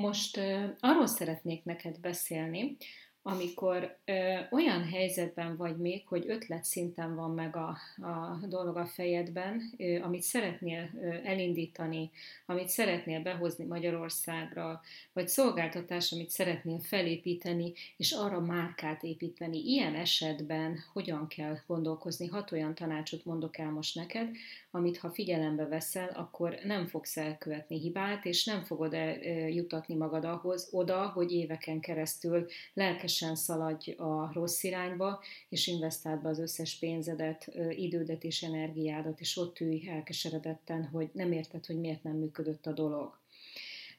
Most arról szeretnék neked beszélni, amikor ö, olyan helyzetben vagy még, hogy ötlet szinten van meg a, a dolog a fejedben, ö, amit szeretnél ö, elindítani, amit szeretnél behozni Magyarországra, vagy szolgáltatás, amit szeretnél felépíteni, és arra márkát építeni. Ilyen esetben hogyan kell gondolkozni? Hat olyan tanácsot mondok el most neked, amit ha figyelembe veszel, akkor nem fogsz elkövetni hibát, és nem fogod jutatni magad ahhoz, oda, hogy éveken keresztül lelkesen szaladj a rossz irányba, és investáld be az összes pénzedet, idődet és energiádat, és ott ülj elkeseredetten, hogy nem érted, hogy miért nem működött a dolog.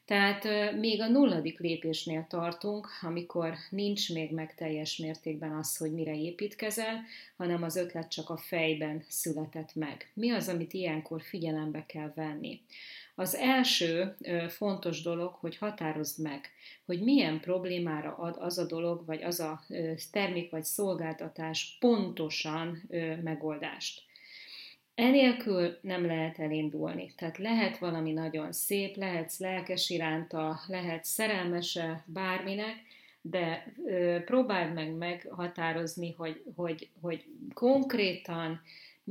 Tehát még a nulladik lépésnél tartunk, amikor nincs még meg teljes mértékben az, hogy mire építkezel, hanem az ötlet csak a fejben született meg. Mi az, amit ilyenkor figyelembe kell venni? Az első fontos dolog, hogy határozd meg, hogy milyen problémára ad az a dolog, vagy az a termék vagy szolgáltatás pontosan megoldást. Enélkül nem lehet elindulni. Tehát lehet valami nagyon szép, lehetsz lelkes iránta, lehet szerelmese bárminek, de próbáld meg meghatározni, hogy, hogy, hogy konkrétan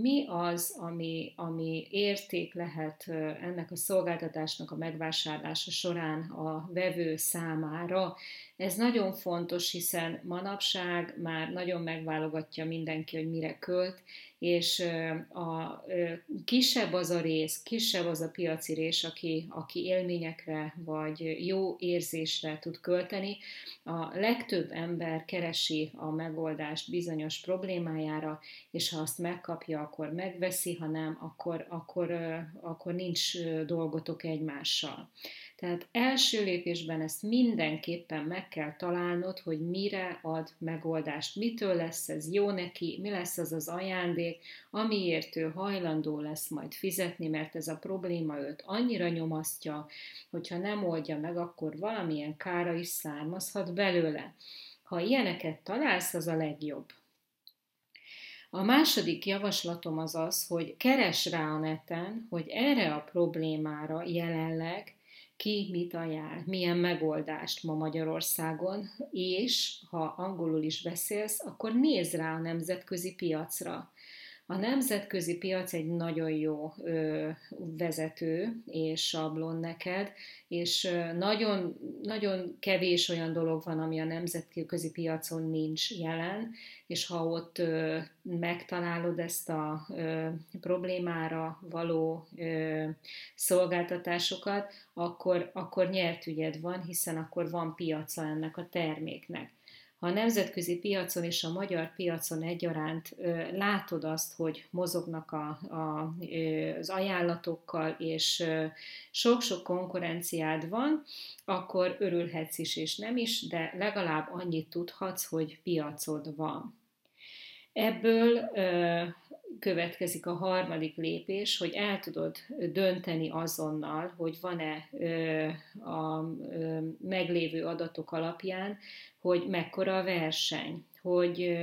mi az, ami, ami érték lehet ennek a szolgáltatásnak a megvásárlása során a vevő számára. Ez nagyon fontos, hiszen manapság már nagyon megválogatja mindenki, hogy mire költ, és a kisebb az a rész, kisebb az a piaci rész, aki, aki élményekre vagy jó érzésre tud költeni. A legtöbb ember keresi a megoldást bizonyos problémájára, és ha azt megkapja, akkor megveszi, ha nem, akkor, akkor, akkor nincs dolgotok egymással. Tehát első lépésben ezt mindenképpen meg kell találnod, hogy mire ad megoldást, mitől lesz ez jó neki, mi lesz az az ajándék, amiért ő hajlandó lesz majd fizetni, mert ez a probléma őt annyira nyomasztja, hogyha nem oldja meg, akkor valamilyen kára is származhat belőle. Ha ilyeneket találsz, az a legjobb. A második javaslatom az az, hogy keres rá a neten, hogy erre a problémára jelenleg ki mit ajánl, milyen megoldást ma Magyarországon, és ha angolul is beszélsz, akkor nézz rá a nemzetközi piacra. A nemzetközi piac egy nagyon jó ö, vezető és sablon neked, és ö, nagyon, nagyon kevés olyan dolog van, ami a nemzetközi piacon nincs jelen, és ha ott ö, megtalálod ezt a ö, problémára való ö, szolgáltatásokat, akkor, akkor nyert ügyed van, hiszen akkor van piaca ennek a terméknek ha a nemzetközi piacon és a magyar piacon egyaránt látod azt, hogy mozognak a, a, az ajánlatokkal, és sok-sok konkurenciád van, akkor örülhetsz is és nem is, de legalább annyit tudhatsz, hogy piacod van. Ebből következik a harmadik lépés, hogy el tudod dönteni azonnal, hogy van-e a meglévő adatok alapján, hogy mekkora a verseny, hogy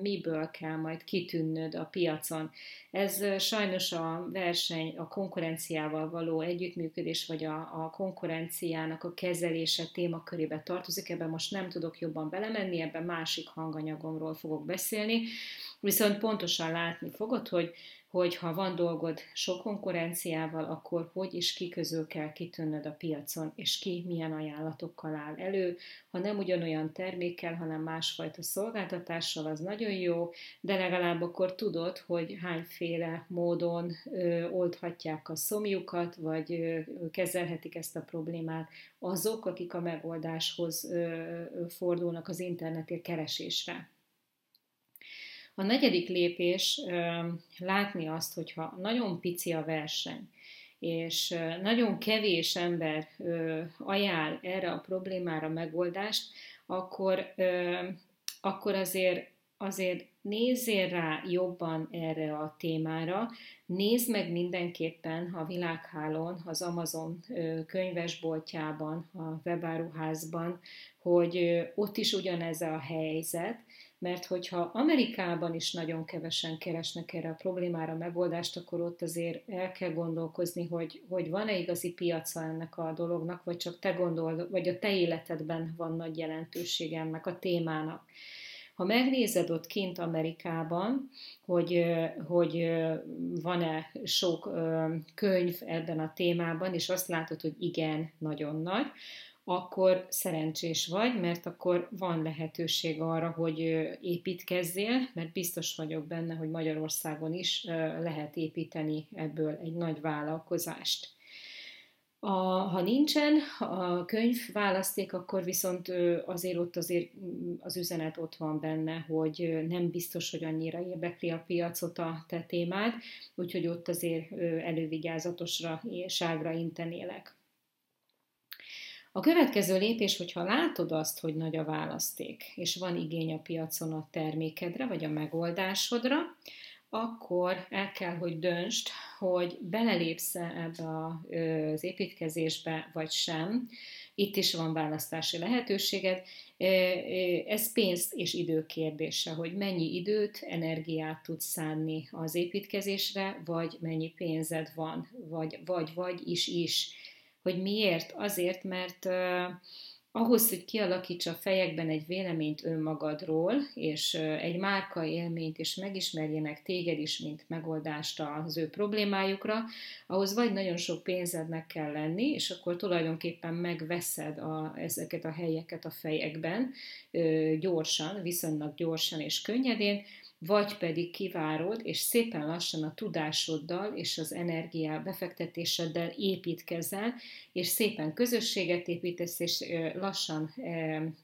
miből kell majd kitűnnöd a piacon. Ez sajnos a verseny, a konkurenciával való együttműködés, vagy a, a konkurenciának a kezelése témakörébe tartozik, ebben most nem tudok jobban belemenni, ebben másik hanganyagomról fogok beszélni, viszont pontosan látni fogod, hogy hogy ha van dolgod sok konkurenciával, akkor hogy és ki közül kell kitönnöd a piacon, és ki milyen ajánlatokkal áll elő. Ha nem ugyanolyan termékkel, hanem másfajta szolgáltatással, az nagyon jó, de legalább akkor tudod, hogy hányféle módon ö, oldhatják a szomjukat, vagy ö, kezelhetik ezt a problémát azok, akik a megoldáshoz ö, fordulnak az interneti keresésre. A negyedik lépés látni azt, hogyha nagyon pici a verseny, és nagyon kevés ember ajánl erre a problémára megoldást, akkor, akkor azért, azért nézzél rá jobban erre a témára, nézd meg mindenképpen a világhálón, az Amazon könyvesboltjában, a webáruházban, hogy ott is ugyanez a helyzet, mert hogyha Amerikában is nagyon kevesen keresnek erre a problémára megoldást, akkor ott azért el kell gondolkozni, hogy, hogy van-e igazi piaca ennek a dolognak, vagy csak te gondol, vagy a te életedben van nagy jelentősége ennek a témának. Ha megnézed ott kint Amerikában, hogy, hogy van-e sok könyv ebben a témában, és azt látod, hogy igen, nagyon nagy, akkor szerencsés vagy, mert akkor van lehetőség arra, hogy építkezzél, mert biztos vagyok benne, hogy Magyarországon is lehet építeni ebből egy nagy vállalkozást. A, ha nincsen a könyv választék, akkor viszont azért ott azért az üzenet ott van benne, hogy nem biztos, hogy annyira érdekli a piacot a te témád, úgyhogy ott azért elővigyázatosra ságra intenélek. A következő lépés, hogyha látod azt, hogy nagy a választék, és van igény a piacon a termékedre, vagy a megoldásodra, akkor el kell, hogy döntsd, hogy belelépsz-e ebbe az építkezésbe, vagy sem. Itt is van választási lehetőséged. Ez pénz és idő kérdése, hogy mennyi időt, energiát tudsz szánni az építkezésre, vagy mennyi pénzed van, vagy vagy, vagy is is. Hogy miért? Azért, mert ahhoz, hogy kialakítsa a fejekben egy véleményt önmagadról, és egy márka élményt, és megismerjenek téged is, mint megoldást az ő problémájukra, ahhoz vagy nagyon sok pénzednek kell lenni, és akkor tulajdonképpen megveszed a, ezeket a helyeket a fejekben gyorsan, viszonylag gyorsan és könnyedén, vagy pedig kivárod, és szépen lassan a tudásoddal és az energiá befektetéseddel építkezel, és szépen közösséget építesz, és lassan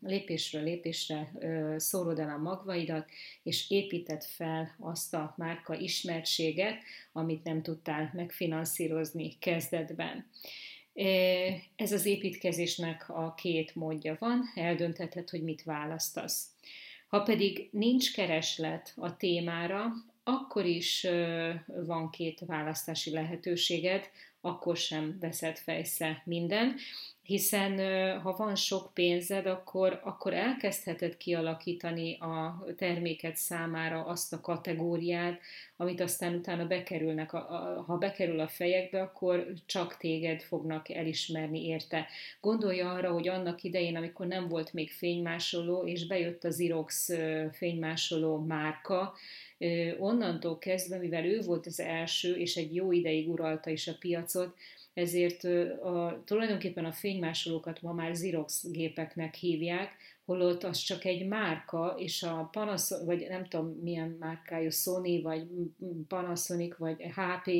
lépésről lépésre szórod el a magvaidat, és építed fel azt a márka ismertséget, amit nem tudtál megfinanszírozni kezdetben. Ez az építkezésnek a két módja van, eldöntheted, hogy mit választasz. Ha pedig nincs kereslet a témára, akkor is van két választási lehetőséged, akkor sem veszed fejsze minden, hiszen ha van sok pénzed, akkor, akkor elkezdheted kialakítani a terméket számára azt a kategóriát, amit aztán utána bekerülnek, a, a, ha bekerül a fejekbe, akkor csak téged fognak elismerni érte. Gondolja arra, hogy annak idején, amikor nem volt még fénymásoló, és bejött az Irox fénymásoló márka, onnantól kezdve, mivel ő volt az első, és egy jó ideig uralta is a piacot, ezért a, tulajdonképpen a fénymásolókat ma már Xerox gépeknek hívják, holott az csak egy márka, és a Panasonic, vagy nem tudom milyen márkájú, Sony, vagy Panasonic, vagy HP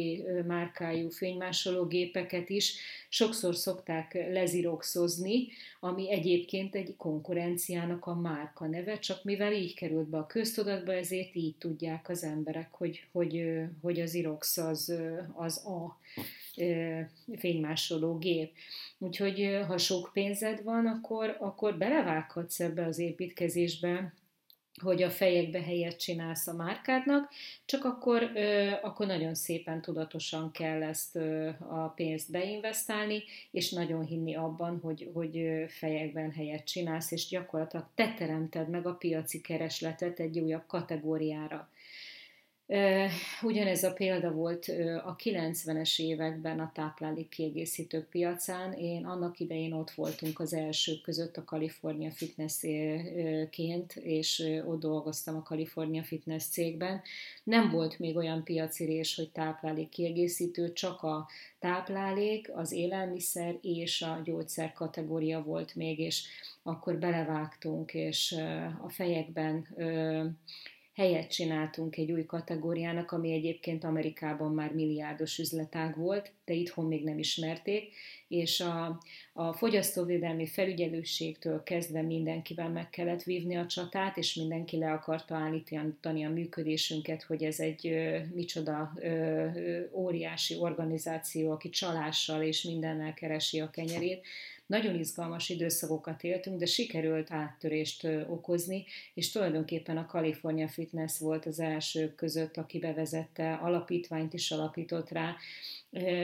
márkájú fénymásoló gépeket is sokszor szokták leziroxozni, ami egyébként egy konkurenciának a márka neve, csak mivel így került be a köztudatba, ezért így tudják az emberek, hogy, hogy, hogy az Xerox az, az a fénymásoló gép. Úgyhogy ha sok pénzed van, akkor, akkor belevághatsz ebbe az építkezésbe, hogy a fejekbe helyet csinálsz a márkádnak, csak akkor, akkor nagyon szépen tudatosan kell ezt a pénzt beinvestálni, és nagyon hinni abban, hogy, hogy fejekben helyet csinálsz, és gyakorlatilag te teremted meg a piaci keresletet egy újabb kategóriára. Ugyanez a példa volt a 90-es években a táplálék kiegészítők piacán. Én annak idején ott voltunk az elsők között a California Fitness-ként, és ott dolgoztam a California Fitness cégben. Nem volt még olyan piacirés, hogy táplálék kiegészítő, csak a táplálék, az élelmiszer és a gyógyszer kategória volt még, és akkor belevágtunk, és a fejekben helyet csináltunk egy új kategóriának, ami egyébként Amerikában már milliárdos üzletág volt, de itthon még nem ismerték, és a, a fogyasztóvédelmi felügyelőségtől kezdve mindenkivel meg kellett vívni a csatát, és mindenki le akarta állítani a működésünket, hogy ez egy ö, micsoda ö, óriási organizáció, aki csalással és mindennel keresi a kenyerét, nagyon izgalmas időszakokat éltünk, de sikerült áttörést okozni, és tulajdonképpen a California Fitness volt az első között, aki bevezette, alapítványt is alapított rá,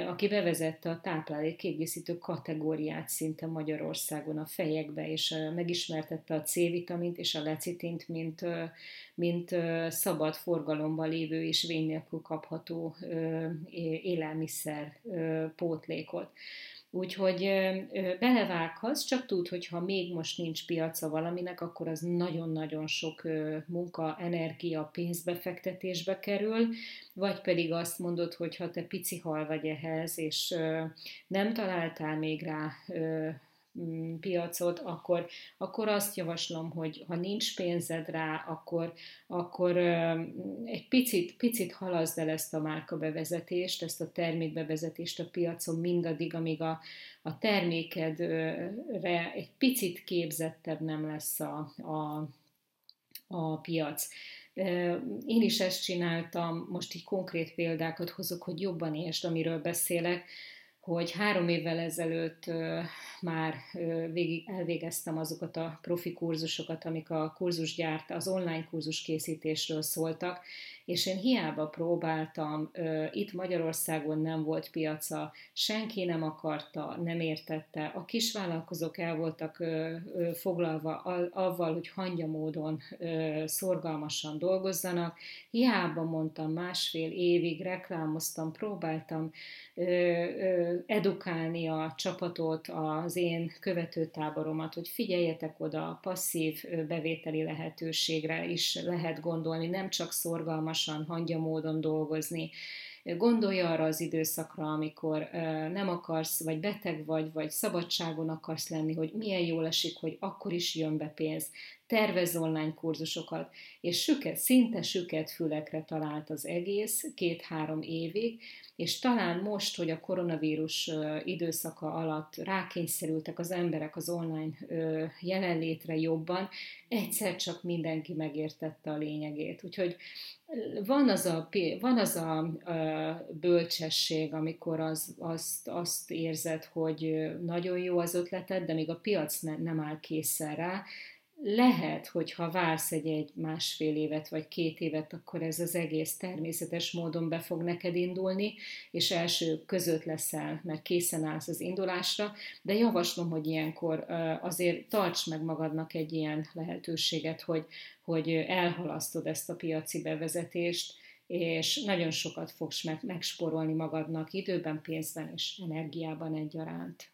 aki bevezette a táplálék kiegészítő kategóriát szinte Magyarországon a fejekbe, és megismertette a C-vitamint és a lecitint, mint, mint szabad forgalomban lévő és vény nélkül kapható élelmiszer pótlékot. Úgyhogy belevághatsz, csak tud, hogy ha még most nincs piaca valaminek, akkor az nagyon-nagyon sok munka, energia, pénzbefektetésbe kerül, vagy pedig azt mondod, hogy ha te pici hal vagy ehhez, és nem találtál még rá piacot, akkor, akkor azt javaslom, hogy ha nincs pénzed rá, akkor, akkor egy picit, picit halaszd el ezt a márkabevezetést, ezt a termékbevezetést a piacon mindaddig, amíg a, a termékedre egy picit képzettebb nem lesz a, a, a piac. Én is ezt csináltam, most így konkrét példákat hozok, hogy jobban értsd, amiről beszélek hogy három évvel ezelőtt már végig elvégeztem azokat a profi kurzusokat, amik a kurzusgyárt, az online kurzus készítésről szóltak, és én hiába próbáltam, itt Magyarországon nem volt piaca, senki nem akarta, nem értette, a kisvállalkozók el voltak foglalva avval, hogy hangya módon szorgalmasan dolgozzanak, hiába mondtam másfél évig, reklámoztam, próbáltam edukálni a csapatot, az én követőtáboromat, hogy figyeljetek oda, a passzív bevételi lehetőségre is lehet gondolni, nem csak szorgalmasan, hangya módon dolgozni. Gondolj arra az időszakra, amikor nem akarsz, vagy beteg vagy, vagy szabadságon akarsz lenni, hogy milyen jól esik, hogy akkor is jön be pénz tervez online kurzusokat, és süket, szinte süket fülekre talált az egész, két-három évig, és talán most, hogy a koronavírus időszaka alatt rákényszerültek az emberek az online jelenlétre jobban, egyszer csak mindenki megértette a lényegét. Úgyhogy van az a, van az a, bölcsesség, amikor az, azt, azt érzed, hogy nagyon jó az ötleted, de még a piac ne, nem áll készen rá, lehet, hogy ha vársz egy, egy másfél évet vagy két évet, akkor ez az egész természetes módon be fog neked indulni, és első között leszel, mert készen állsz az indulásra, de javaslom, hogy ilyenkor azért tarts meg magadnak egy ilyen lehetőséget, hogy, hogy elhalasztod ezt a piaci bevezetést, és nagyon sokat fogsz meg, megsporolni magadnak időben, pénzben és energiában egyaránt.